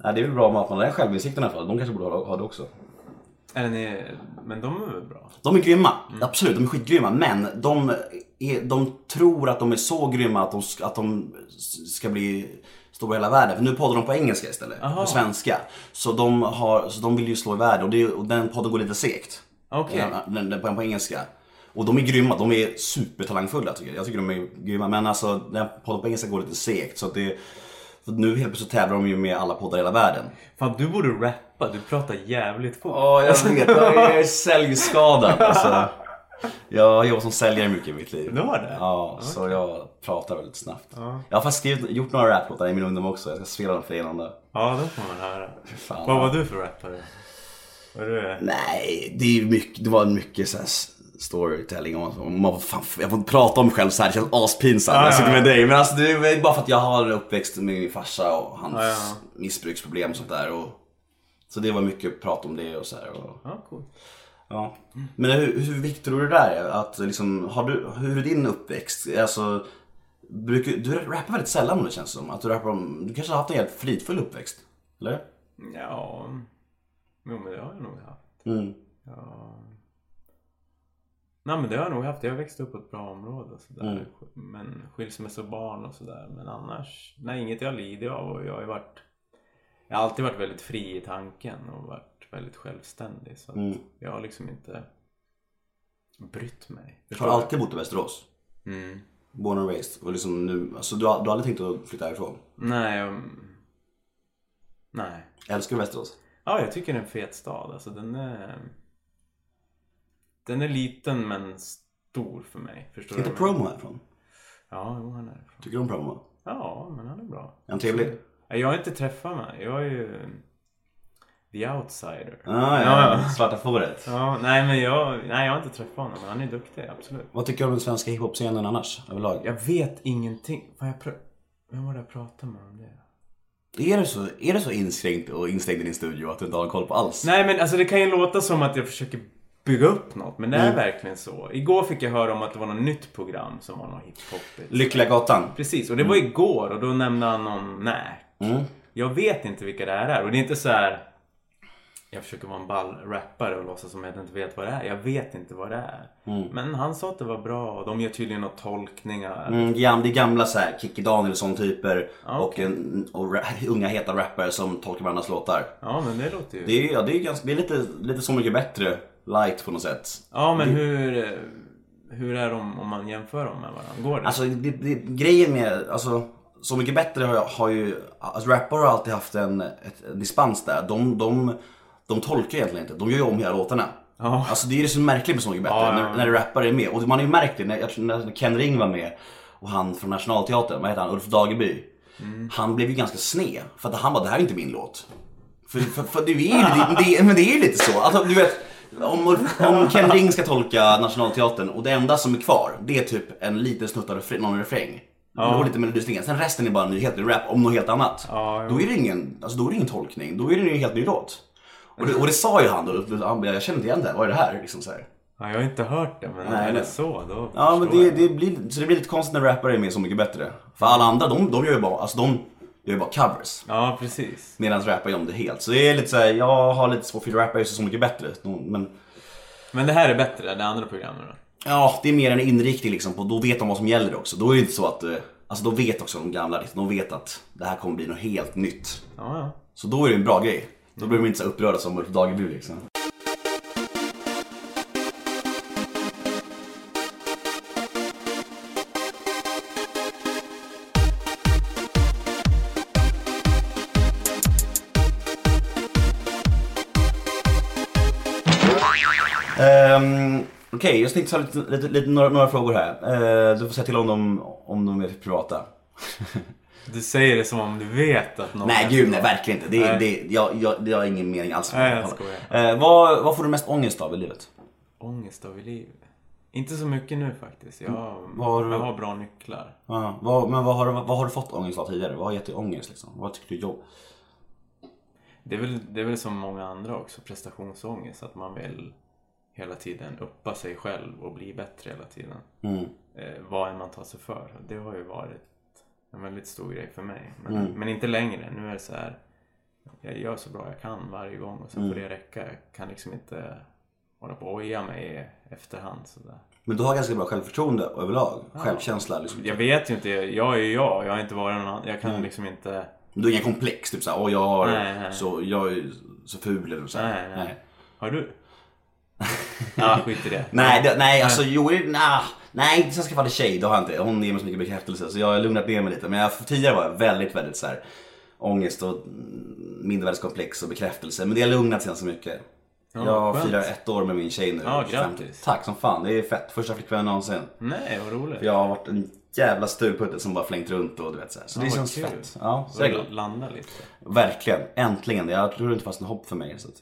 ja, det är väl bra att man har den självinsikten i alla fall. De kanske borde ha, ha det också. Eller ni, men de är väl bra? De är grymma, absolut, de är skitgrymma. Men de, är, de tror att de är så grymma att de, ska- att de ska bli stora i hela världen. För nu poddar de på engelska istället, Aha. på svenska. Så de, har, så de vill ju slå i världen och, det, och den podden går lite segt. Ja, den, den, på, på engelska. Och de är grymma, de är supertalangfulla tycker jag. Jag tycker de är grymma. Men alltså den podden på engelska går lite segt. Så att det, för nu helt plötsligt tävlar de ju med alla poddar i hela världen. Fan, du borde rappa. Du pratar jävligt fort. Ja, jag vet. Jag är säljskadad. Alltså. Jag har jobbat som säljare mycket i mitt liv. Du har det? Ja, så jag pratar väldigt snabbt. Jag har faktiskt skrivit, gjort några raplåtar i min ungdom också. Jag ska spela dem för er någon dag. Ja, det får man höra. Fan. Vad var du för rappare? Var du... Nej, det, är mycket, det var mycket så här storytelling. Och, man, fan, jag får inte prata om mig själv så här. det känns aspinsamt när jag Ja, sitter med dig. Men alltså, det är bara för att jag har uppväxt med min farsa och hans Ja, ja. missbruksproblem och sånt där. Och, så det var mycket prat om det och så här. Och, Ja, coolt. Ja. Men hur, hur viktigt tror du det där är? Att liksom, har du, hur är din uppväxt? Alltså, brukar, du rappar väldigt sällan om det känns som. Att du, rappar om, du kanske har haft en helt fridfull uppväxt? Eller? Ja... Jo, men det har jag nog haft. Mm. Ja. Nej men det har jag nog haft. Jag växte upp på ett bra område och sådär. Mm. Men skilsmässobarn och sådär. Men annars, nej inget jag lider av och jag har varit Jag har alltid varit väldigt fri i tanken och varit väldigt självständig. Så Mm. jag har liksom inte brytt mig. Har Förstår du du? alltid bott i Västerås? Mm. Born and raised? Och liksom nu, alltså, du, har, du har aldrig tänkt att flytta härifrån? Nej, um... nej. Älskar du Västerås? Ja, jag tycker det är en fet stad. Alltså den är... Den är liten men stor för mig. Förstår inte promo härifrån? Ja, jo, han är ifrån. Tycker du om promo? Ja, men han är bra. Är han trevlig? Jag har inte träffat mig. Jag är ju... The Outsider. Ah, ja, Svarta fåret. Ja, nej men jag, nej, jag har inte träffat honom men han är duktig, absolut. Vad tycker du om den svenska hiphop-scenen annars, överlag? Jag vet ingenting. Fan, jag pr- Vem var det jag pratade med om det? Är du så, är du så inskränkt och instängd i din studio att du inte har koll på alls? Nej men alltså det kan ju låta som att jag försöker bygga upp något men det Mm. är verkligen så. Igår fick jag höra om att det var något nytt program som var något hiphopigt. Lyckliga gatan. Precis, och det var igår och då nämnde han någon Nack. Mm. Jag vet inte vilka det här är och det är inte så här. Jag försöker vara en ball rappare och låtsas som jag inte vet vad det är. Jag vet inte vad det är. Men han sa att det var bra och de gör tydligen några tolkningar. Mm, det är gamla så här Kikki Danielsson-typer Ja, och, en, och unga heta rappare som tolkar varandras låtar. Ja men det låter ju... Det är, ja, det är, ganska, det är lite, lite Så Mycket Bättre light på något sätt. Ja men hur... eh, Hur är de om man jämför dem med varandra? Går det? Alltså det, det, grejen med, alltså Så Mycket Bättre har, har ju, alltså rappare har alltid haft en, ett, en dispens där. De, de, de tolkar egentligen inte, de gör ju om hela låtarna. Ja. Alltså det är det som är märkligt med Så Mycket Bättre, ja, ja. När, när rappare är med. Och man har ju märkt det, när, när Ken Ring var med och han från Nationalteatern, vad heter han, Ulf Dageby. Mm. Han blev ju ganska sned, för att han bara, det här är inte min låt. För, för, för det är ju det, men det är ju lite så. Alltså, du vet, om, om Ken Ring ska tolka Nationalteatern och det enda som är kvar, det är typ en liten snutt av refrä- någon refräng. Ja. Och lite melodislinga. Sen resten är bara nyheter, rap om något helt annat. Ja, då är det ingen, alltså då är det ingen tolkning, då är det ju en helt ny låt. Och det, och det sa ju han då, han bara, jag känner inte igen det här, vad är det här? Liksom så här. Ja, jag har inte hört det men Nej, det nej. så då Ja men det, det, blir, så det blir lite konstigt när rappare är med Så Mycket Bättre. För alla andra, de, de gör ju bara, alltså de gör ju bara covers. Ja precis. Medan rappare gör om det helt. Så det är lite så här, jag har lite svårt för rappare är Så Mycket Bättre. Men Men det här är bättre, det andra programmet då? ja, det är mer en inriktning liksom på, då vet de vad som gäller också. Då är det inte så att, eh, alltså då vet också de gamla, de vet att det här kommer bli något helt nytt. Ja, ja. Så då är det en bra grej. Då blir de inte så upprörda som Ulf Dageby liksom. Um, Okej, jag tänkte ta lite, lite, lite, några, några frågor här. Eh, du får säga till om de, om de är privata. Du säger det som om du vet att någon Nej är gud nej verkligen inte. Det, Nej. det, jag, jag, det har ingen mening alls. Nej, jag skojar. Eh, vad, vad får du mest ångest av i livet? Ångest av i livet? Inte så mycket nu faktiskt. Jag, Vad har jag har bra nycklar. Ja, vad, men vad har, du, vad har du fått ångest av tidigare? Vad har gett dig ångest liksom? Vad tycker du är jobb? Det är, väl, det är väl som många andra också, prestationsångest. Att man vill hela tiden uppa sig själv och bli bättre hela tiden. Mm. Eh, vad än man tar sig för. Det har ju varit en väldigt stor grej för mig. Men, Mm. men inte längre. Nu är det så här. Jag gör så bra jag kan varje gång och sen Mm. får det räcka. Jag kan liksom inte hålla på och oja mig i efterhand sådär. Men du har ganska bra självförtroende överlag. Självkänsla liksom. Jag vet ju inte, jag är ju jag. Jag har inte varit någon annan. Jag kan Mm. liksom inte... Du har inga komplex, typ såhär, åh jag har, Nej, nej. så, jag är så ful eller så. här. Nej, nej. Har du? Ja, skit i det. Nej, det, nej alltså jo, nah, nej inte Svenska faller tjej, det har jag inte. Hon ger mig så mycket bekräftelse så jag har lugnat ner mig lite. Men jag, tidigare var jag väldigt, väldigt så här ångest och mindervärdeskomplex och bekräftelse. Men det har lugnat sig ganska mycket. Ja, jag skönt. firar ett år med min tjej nu. Ja, 25. grattis. Tack som fan, det är fett. Första flickvännen någonsin. Nej, vad roligt. För jag har varit en jävla stulputte som bara flängt runt och du vet så här. Så Ja, det känns kul. fett. Ja, så är jag Börjar glad. landa lite. Verkligen, äntligen. Jag tror inte fanns något hopp för mig. Så att,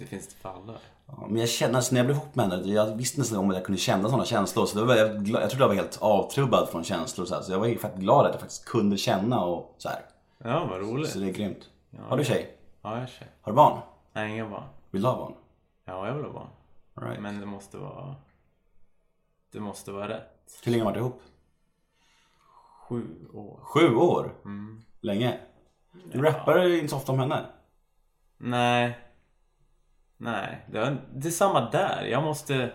Det finns det för alla. ja, men jag känner, alltså, när jag blev ihop med henne, jag visste nästan om att jag kunde känna sådana känslor. Så det var, jag, glad, jag trodde jag var helt avtrubbad från känslor. Så, här. så jag var faktiskt glad att jag faktiskt kunde känna och så här. Ja, vad roligt. Så det är grymt. Har du tjej? Ja, jag är tjej. Har du barn? Nej, inga barn. Vill du ha barn? Ja, jag vill ha barn. Right. Men det måste vara... Det måste vara rätt. Hur länge har du varit ihop? Sju år. Sju år? Mm. Länge? Du rappar inte så ofta om henne. Nej. Nej, det det är samma där. Jag måste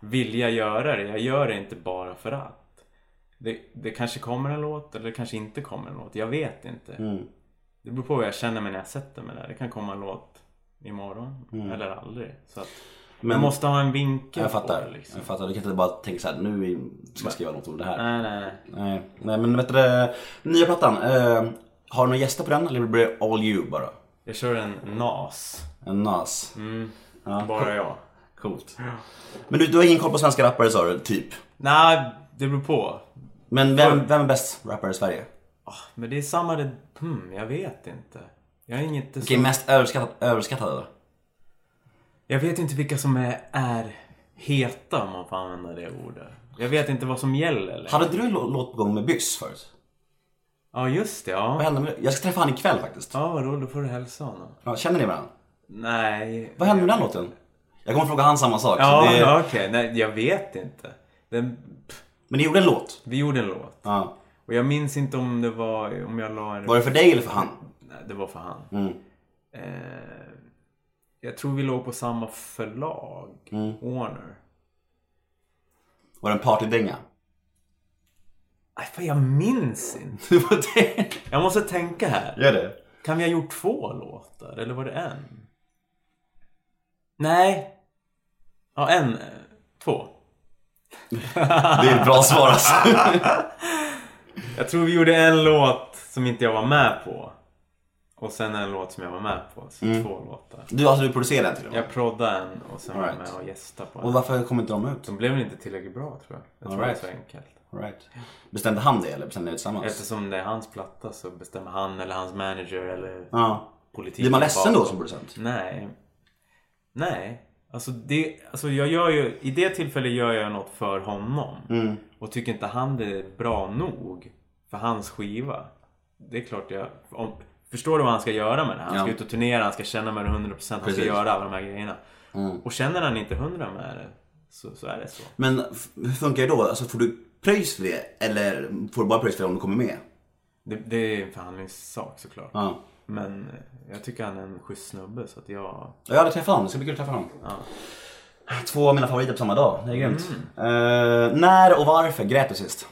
vilja göra det. Jag gör det inte bara för att. Det, det kanske kommer en låt eller det kanske inte kommer en låt. Jag vet inte. Mm. Det beror på hur jag känner mig när jag sätter mig där. Det kan komma en låt imorgon eller aldrig. Så att Men- man måste ha en vinkel Jag på fattar. det liksom. Jag fattar. Du kan inte bara tänka så här, nu ska jag skriva något om det här. Nej, nej, nej. Nej, nej men vet du nya plattan. Eh, har du några gäster på den eller blir det all you bara? Jag kör en NAS. En nas. Mm, Ja, bara jag. Coolt. Men du, du har ingen koll på svenska rappare sa du, typ? Nej, det beror på. Men vem, vem är bäst rappare i Sverige? Ah, Men det är samma det... Hmm, jag vet inte. Jag är så... Vilka är mest överskattat, överskattade då? Jag vet inte vilka som är, är heta om man får använda det ordet. Jag vet inte vad som gäller. längre. Hade du en lå- låt på gång med Byss förut? Ja, just det. Vad Ja. hände med? Jag ska träffa han ikväll faktiskt. Ja, vadå? Då får du hälsa honom. Ja, känner ni varandra? Nej. Vad hände med den låten? Jag kommer fråga han samma sak. Ja, det... ja, okej. Nej, jag vet inte. Den... Men ni gjorde en låt? Vi gjorde en låt. Ja. Och jag minns inte om det var... Om jag la en... Var det för dig eller för han? Nej, det var för han. Mm. Eh, jag tror vi låg på samma förlag. Mm. Warner. Var det en partydänga? Nej, fan, jag minns inte. Det var det. Jag måste tänka här. Gör det? Kan vi ha gjort två låtar? Eller var det en? Nej. Ja, en. eh, Två. Det är ett bra svar alltså. Jag tror vi gjorde en låt som inte jag var med på. Och sen en låt som jag var med på. Så Mm. två låtar. Du, alltså du producerade den till och med? Jag proddade en och sen var jag med och gästade på Och den. varför kom inte de ut? De blev väl inte tillräckligt bra tror jag. Jag tror Alright. det är så enkelt. Right. Bestämde han det eller bestämde ni tillsammans? Eftersom det är hans platta så bestämmer han eller hans manager eller Ja. politiken Blir man ledsen då som producent? Nej. Nej. Alltså, det, alltså jag gör ju, i det tillfället gör jag något för honom. Mm. Och tycker inte han det är bra nog för hans skiva. Det är klart jag... Om, förstår du vad han ska göra med det? Han ska Ja. ut och turnera, han ska känna med det 100%, han ska Precis. göra alla de här grejerna. Mm. Och känner han inte 100 med det så, så är det så. Men hur funkar det då? Alltså får du pröjs för det? Eller får du bara pröjs för det om du kommer med? Det, det är en förhandlingssak såklart. Ja. Men eh, jag tycker han är en schysst snubbe så att jag... Ja, Jag hade träffat honom, det ska bli kul att träffa honom. Ja. Två av mina favoriter på samma dag, det är grymt. Mm. Eh, när och varför grät du sist?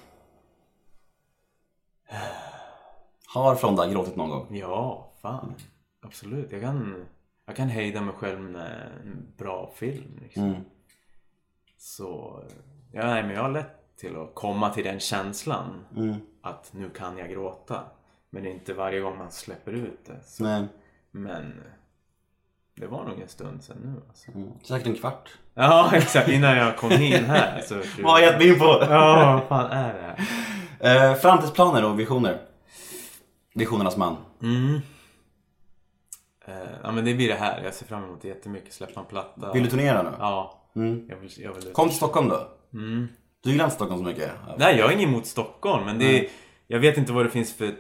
Har Fronda gråtit någon gång? Ja, fan. Absolut. Jag kan, jag kan hejda mig själv med en bra film. Liksom. Mm. Så ja, nej, men jag har lätt till att komma till den känslan Mm. att nu kan jag gråta. Men det är inte varje gång man släpper ut det. Så, Nej. men det var nog en stund sedan nu. Alltså. Mm. Säkert en kvart. Ja, exakt. Innan jag kom in här. Så, Vad har jag gett mig in på? Ja, vad fan är det här? Eh, framtidsplaner och visioner? Visionernas man. Mm. Eh, ja men det blir det här. Jag ser fram emot det jättemycket. Släppa en platta. Vill du turnera nu? Ja. Mm. Jag vill, jag vill Kom till Stockholm då. Mm. Du gillar inte Stockholm så mycket? Nej, jag är ingen emot Stockholm. Men det är, jag vet inte vad det finns för...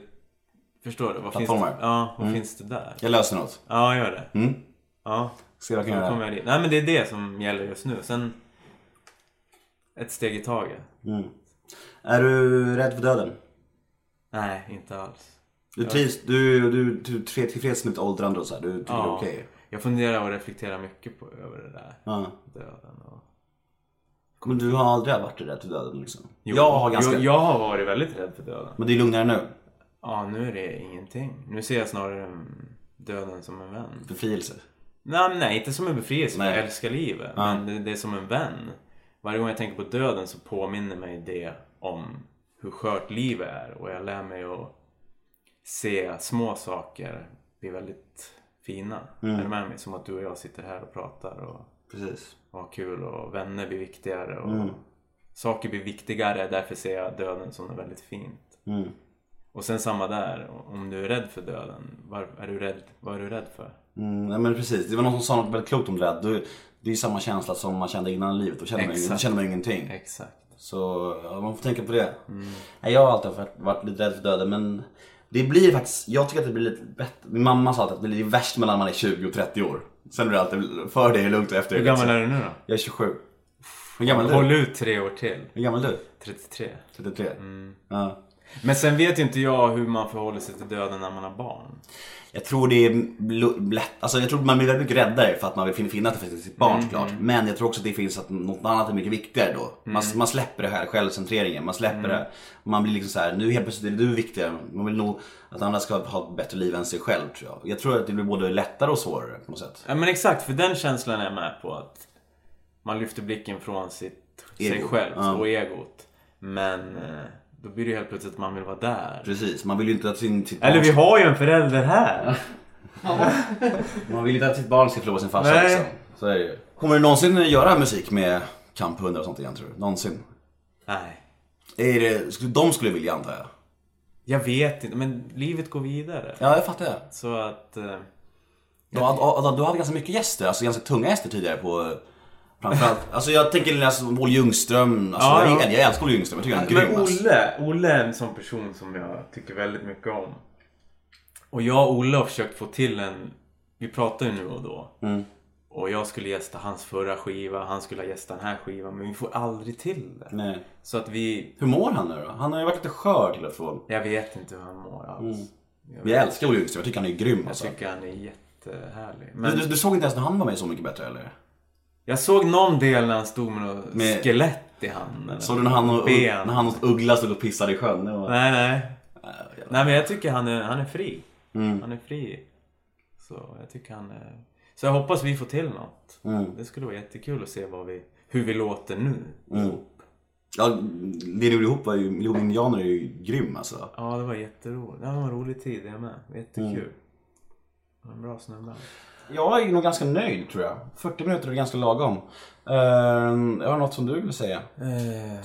Förstår du? Vad finns det, Plattformar. ja, vad finns det där? Jag löser något. Ja, gör det. Mm. Ja, Ska jag kunna kommer jag dit. Nej, men det är det som gäller just nu. Sen... Ett steg i taget. Mm. Är du rädd för döden? Nej, inte alls. Du trivs, du, du, du är tillfreds med ditt åldrande och så här. Du tycker det är okej? Jag funderar och reflekterar mycket på, över det där. Ja. Döden och... Men du har aldrig varit rädd för döden liksom? Jo, jag har ganska... jo, jag har varit väldigt rädd för döden. Men det är lugnare nu? Ja, nu är det ingenting. Nu ser jag snarare mm, döden som en vän. Befrielse? Nej, nej inte som en befrielse, Nej. jag älskar livet. Ja. Men det, det är som en vän. Varje gång jag tänker på döden så påminner mig det om hur skört livet är. Och jag lär mig att se små saker bli väldigt fina. Mm. Är du med mig? Som att du och jag sitter här och pratar och, Precis. och har kul och vänner blir viktigare. Och Mm. Saker blir viktigare, därför ser jag döden som något väldigt fint. Mm. Och sen samma där, om du är rädd för döden, var, är du rädd, vad är du rädd för? Mm, nej, men precis, det var någon som sa något väldigt klokt om det där. Du, det är ju samma känsla som man kände innan livet. Då känner man, då känner man ingenting. Exakt. Så ja, man får tänka på det. Nej, jag har alltid varit, varit lite rädd för döden men det blir faktiskt, jag tycker att det blir lite bättre. Min mamma sa alltid att det blir värst mellan man är 20 och 30 år. Sen blir det alltid, för det är lugnt och efter Hur gammal är du nu då? Jag är 27. Hur gammal är Håll du? ut tre år till. Hur gammal är du? 33. 33? Mm. Ja. Men sen vet ju inte jag hur man förhåller sig till döden när man har barn. Jag tror det är lätt, alltså jag tror man blir väldigt mycket räddare för att man vill fin- finna att det finns sitt barn såklart. Men jag tror också att det finns att något annat är mycket viktigare då. Man, man släpper det här självcentreringen, man släpper det. Man blir liksom så här, nu helt plötsligt är du viktigare. Man vill nog att andra ska ha ett bättre liv än sig själv tror jag. Jag tror att det blir både lättare och svårare på något sätt. Ja men exakt, för den känslan är jag med på att man lyfter blicken från sitt, sig själv Ja. och egot. Men eh, då blir det ju helt plötsligt att man vill vara där. Precis, man vill ju inte att sin, sitt Eller barn vi har ju en förälder här. Man vill inte att sitt barn ska förlora sin farsa Nej. liksom. Så är det ju. Kommer du någonsin göra musik med kamphundar och sånt igen tror du? Någonsin? Nej. Är det, de skulle vilja antar jag? Jag vet inte, men livet går vidare. Ja, jag fattar. Så att... eh, Du, du, du hade ganska mycket gäster, alltså ganska tunga gäster tidigare på Framförallt, alltså jag tänker alltså Olle Ljungström, alltså, Ja, jag, ja. jag älskar Olle Ljungström, jag tycker han är grym Men alltså. Olle, Olle är en sån person som jag tycker väldigt mycket om. Och jag och Olle har försökt få till en... Vi pratar ju nu och då. Mm. Och jag skulle gästa hans förra skiva, han skulle ha gästat den här skivan. Men vi får aldrig till det. Nej. Så att vi... Hur mår han nu då? Han har ju varit lite skör till och från. Jag vet inte hur han mår alls. Jag, Vi älskar Olle Ljungström, jag tycker han är grym jag alltså. tycker han är jättehärlig. Men... Men Du, du såg inte ens när han var med Så Mycket Bättre eller? Jag såg någon del när han stod med något Med- skelett i handen. Såg du när han och, Ben. när han och Uggla stod och pissade i sjön? Var... Nej, nej. Nej, men jag tycker han är, han är fri. Mm. Han är fri. Så jag tycker han är... Så jag hoppas vi får till något. Mm. Det skulle vara jättekul att se vad vi, hur vi låter nu. ihop. Ja, det ni gjorde ihop var ju, Miljoner Indianer är ju grym alltså. Ja, det var jätteroligt. Det var en rolig tid det med. Jättekul. Mm. En bra snubbe. Jag är nog ganska nöjd tror jag. 40 minuter är ganska lagom. Uh, jag har något som du vill säga? Eh...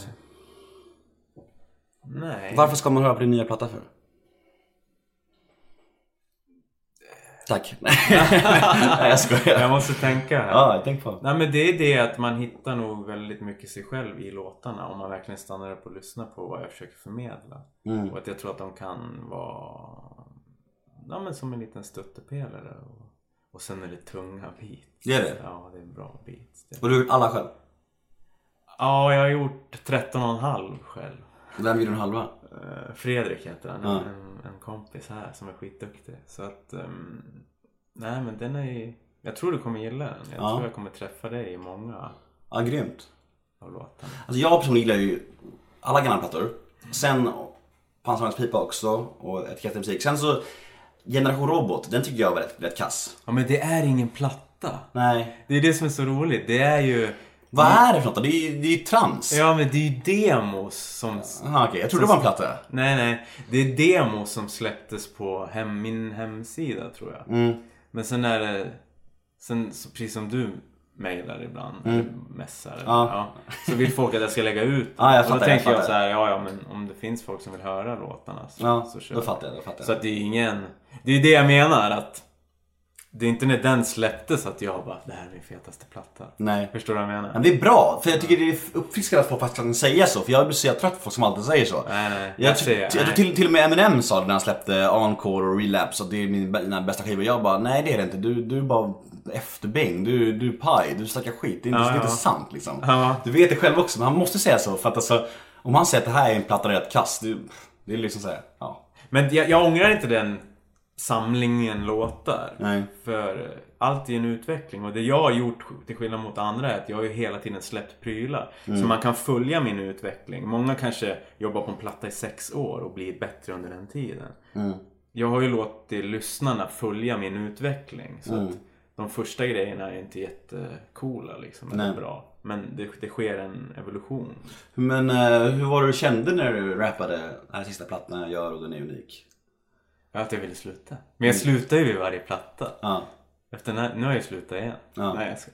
Nej. Varför ska man höra på din nya platta för? Tack. Nej jag skojar. Jag måste tänka här. Ja, tänk på. Nej men det är det att man hittar nog väldigt mycket sig själv i låtarna om man verkligen stannar upp och lyssnar på vad jag försöker förmedla. Mm. Och att jag tror att de kan vara ja, men som en liten stöttepelare. Och, och sen är det tunga beats. Det är det? Ja, det är bra beats. Det. Och du har gjort alla själv? Ja, jag har gjort 13,5 själv. Vem gjorde den halva? Eh, Fredrik heter han, Ja. en, en kompis här som är skitduktig. Så att, ehm, nej men den är ju, jag tror du kommer gilla den. Jag Ja. tror jag kommer träffa dig i många Ja, grymt. av låtarna. Alltså jag personligen gillar ju alla gamla plattor. Sen Pansarvagnspipa också och Etiketter musik. Sen så Generation Robot, den tycker jag var rätt, rätt kass. Ja men det är ingen platta. Nej. Det är det som är så roligt. Det är ju, Vad är det för något då? Det är ju det är ju trams. ja men det är ju demos som Aha, okej. Jag trodde det var en platta. Nej, nej. Det är demos som släpptes på hem, min hemsida tror jag. Mm. Men sen är det... Sen, så precis som du mejlar ibland, eller messar. eller- Mm. Ja. Ja, så vill folk att jag ska lägga ut Ja, jag Och då fattar, jag tänker jag fattar. så här, ja, ja men om det finns folk som vill höra låtarna så, Ja, så kör då fattar jag. Då fattar Så jag. att det är ingen... Det är det jag menar att... Det är inte när den släpptes att jag bara, det här är min fetaste platta. Nej. Förstår du vad jag menar? Men det är bra, för jag tycker det är uppfriskande att folk faktiskt kan säga så. För jag blir så trött på folk som alltid säger så. Nej, nej. Jag, Jag säger, jag tror till, till och med Eminem sa det när han släppte Encore och Relapse att det är min, mina bästa skivor. Jag bara, nej det är det inte. Du, du bara efterbäng. Du, du är paj. Du snackar skit. Det är inte, Ja, det är inte sant liksom. Ja. Du vet det själv också, men han måste säga så. För att alltså, om han säger att det här är en platta rätt kass. Det, det är liksom såhär, ja. Men jag, jag ångrar inte den samlingen låtar. Nej. För allt är en utveckling och det jag har gjort till skillnad mot andra är att jag har ju hela tiden släppt prylar. Så man kan följa min utveckling. Många kanske jobbar på en platta i sex år och blir bättre under den tiden. Jag har ju låtit lyssnarna följa min utveckling. Så att de första grejerna är inte jättecoola liksom, eller bra. Men det, det sker en evolution. Men eh, hur var det du kände när du rappade den här sista plattan jag gör och den är unik? Att jag ville sluta. Men jag slutar ju vid varje platta. Ja. Efter här, nu har jag slutat igen. Ja. Nej, jag ska...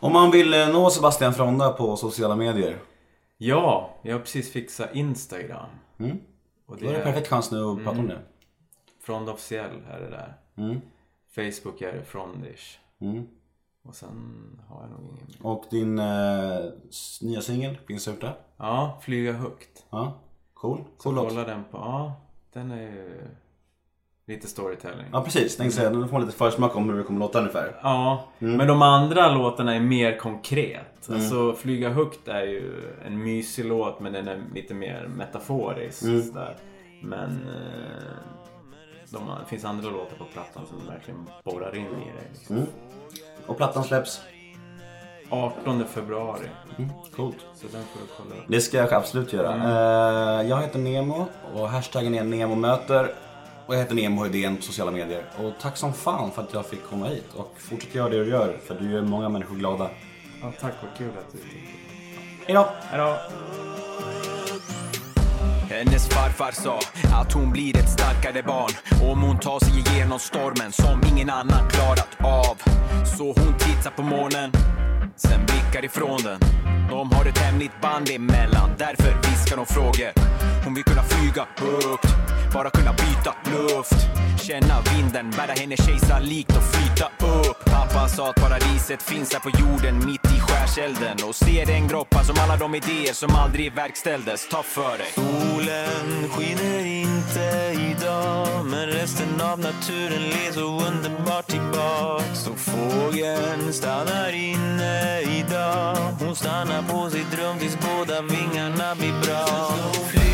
Om man vill eh, nå Sebastian Fronda på sociala medier. Ja, jag har precis fixat Instagram. Mm. Och Då är det perfekt chans nu att prata om det. Frond officiell är det där. Mm. Facebook är Frondish. Mm. Och sen har jag nog ingen mer. Och din eh, nya singel finns ute. Ja, Flyga högt. Ja, cool. Så Cool låt. kolla den på. Ja, den är ju lite storytelling. Ja precis, tänkte säga, nu får man lite försmak om hur det kommer låta ungefär. Ja, Mm. men de andra låtarna är mer konkret. Alltså Flyga högt är ju en mysig låt men den är lite mer metaforisk. Mm. Men eh, de, det finns andra låtar på plattan som verkligen borrar in i det. Liksom. Mm. Och plattan släpps. 18 februari. Mm. Coolt. Så den får du kolla upp. Det ska jag absolut göra. Eh, jag heter Nemo och hashtaggen är NEMOMÖTER. Och jag heter Nemo Hedén på sociala medier. Och tack som fan för att jag fick komma hit. Och fortsätt göra det du gör, för du gör många människor glada. Ja, tack, vad kul att du tyckte. Hejdå! Hejdå! Hennes farfar sa att hon blir ett starkare barn om hon tar sig igenom stormen som ingen annan klarat av. Så hon tittar på månen, sen blickar ifrån den. De har ett hemligt band emellan, därför viskar de hon frågor. Hon vill kunna flyga högt, bara kunna byta luft. Känna vinden, bära henne kejsarlikt och flyta upp. Pappa sa att paradiset finns här på jorden, mitt i skärselden. Och se den groppa som alla de idéer som aldrig verkställdes. Ta för dig. Solen skiner inte idag, men resten av naturen ler så underbart tillbaks. Så fågeln stannar inne idag. Hon stannar på sitt rum tills båda vingarna blir bra.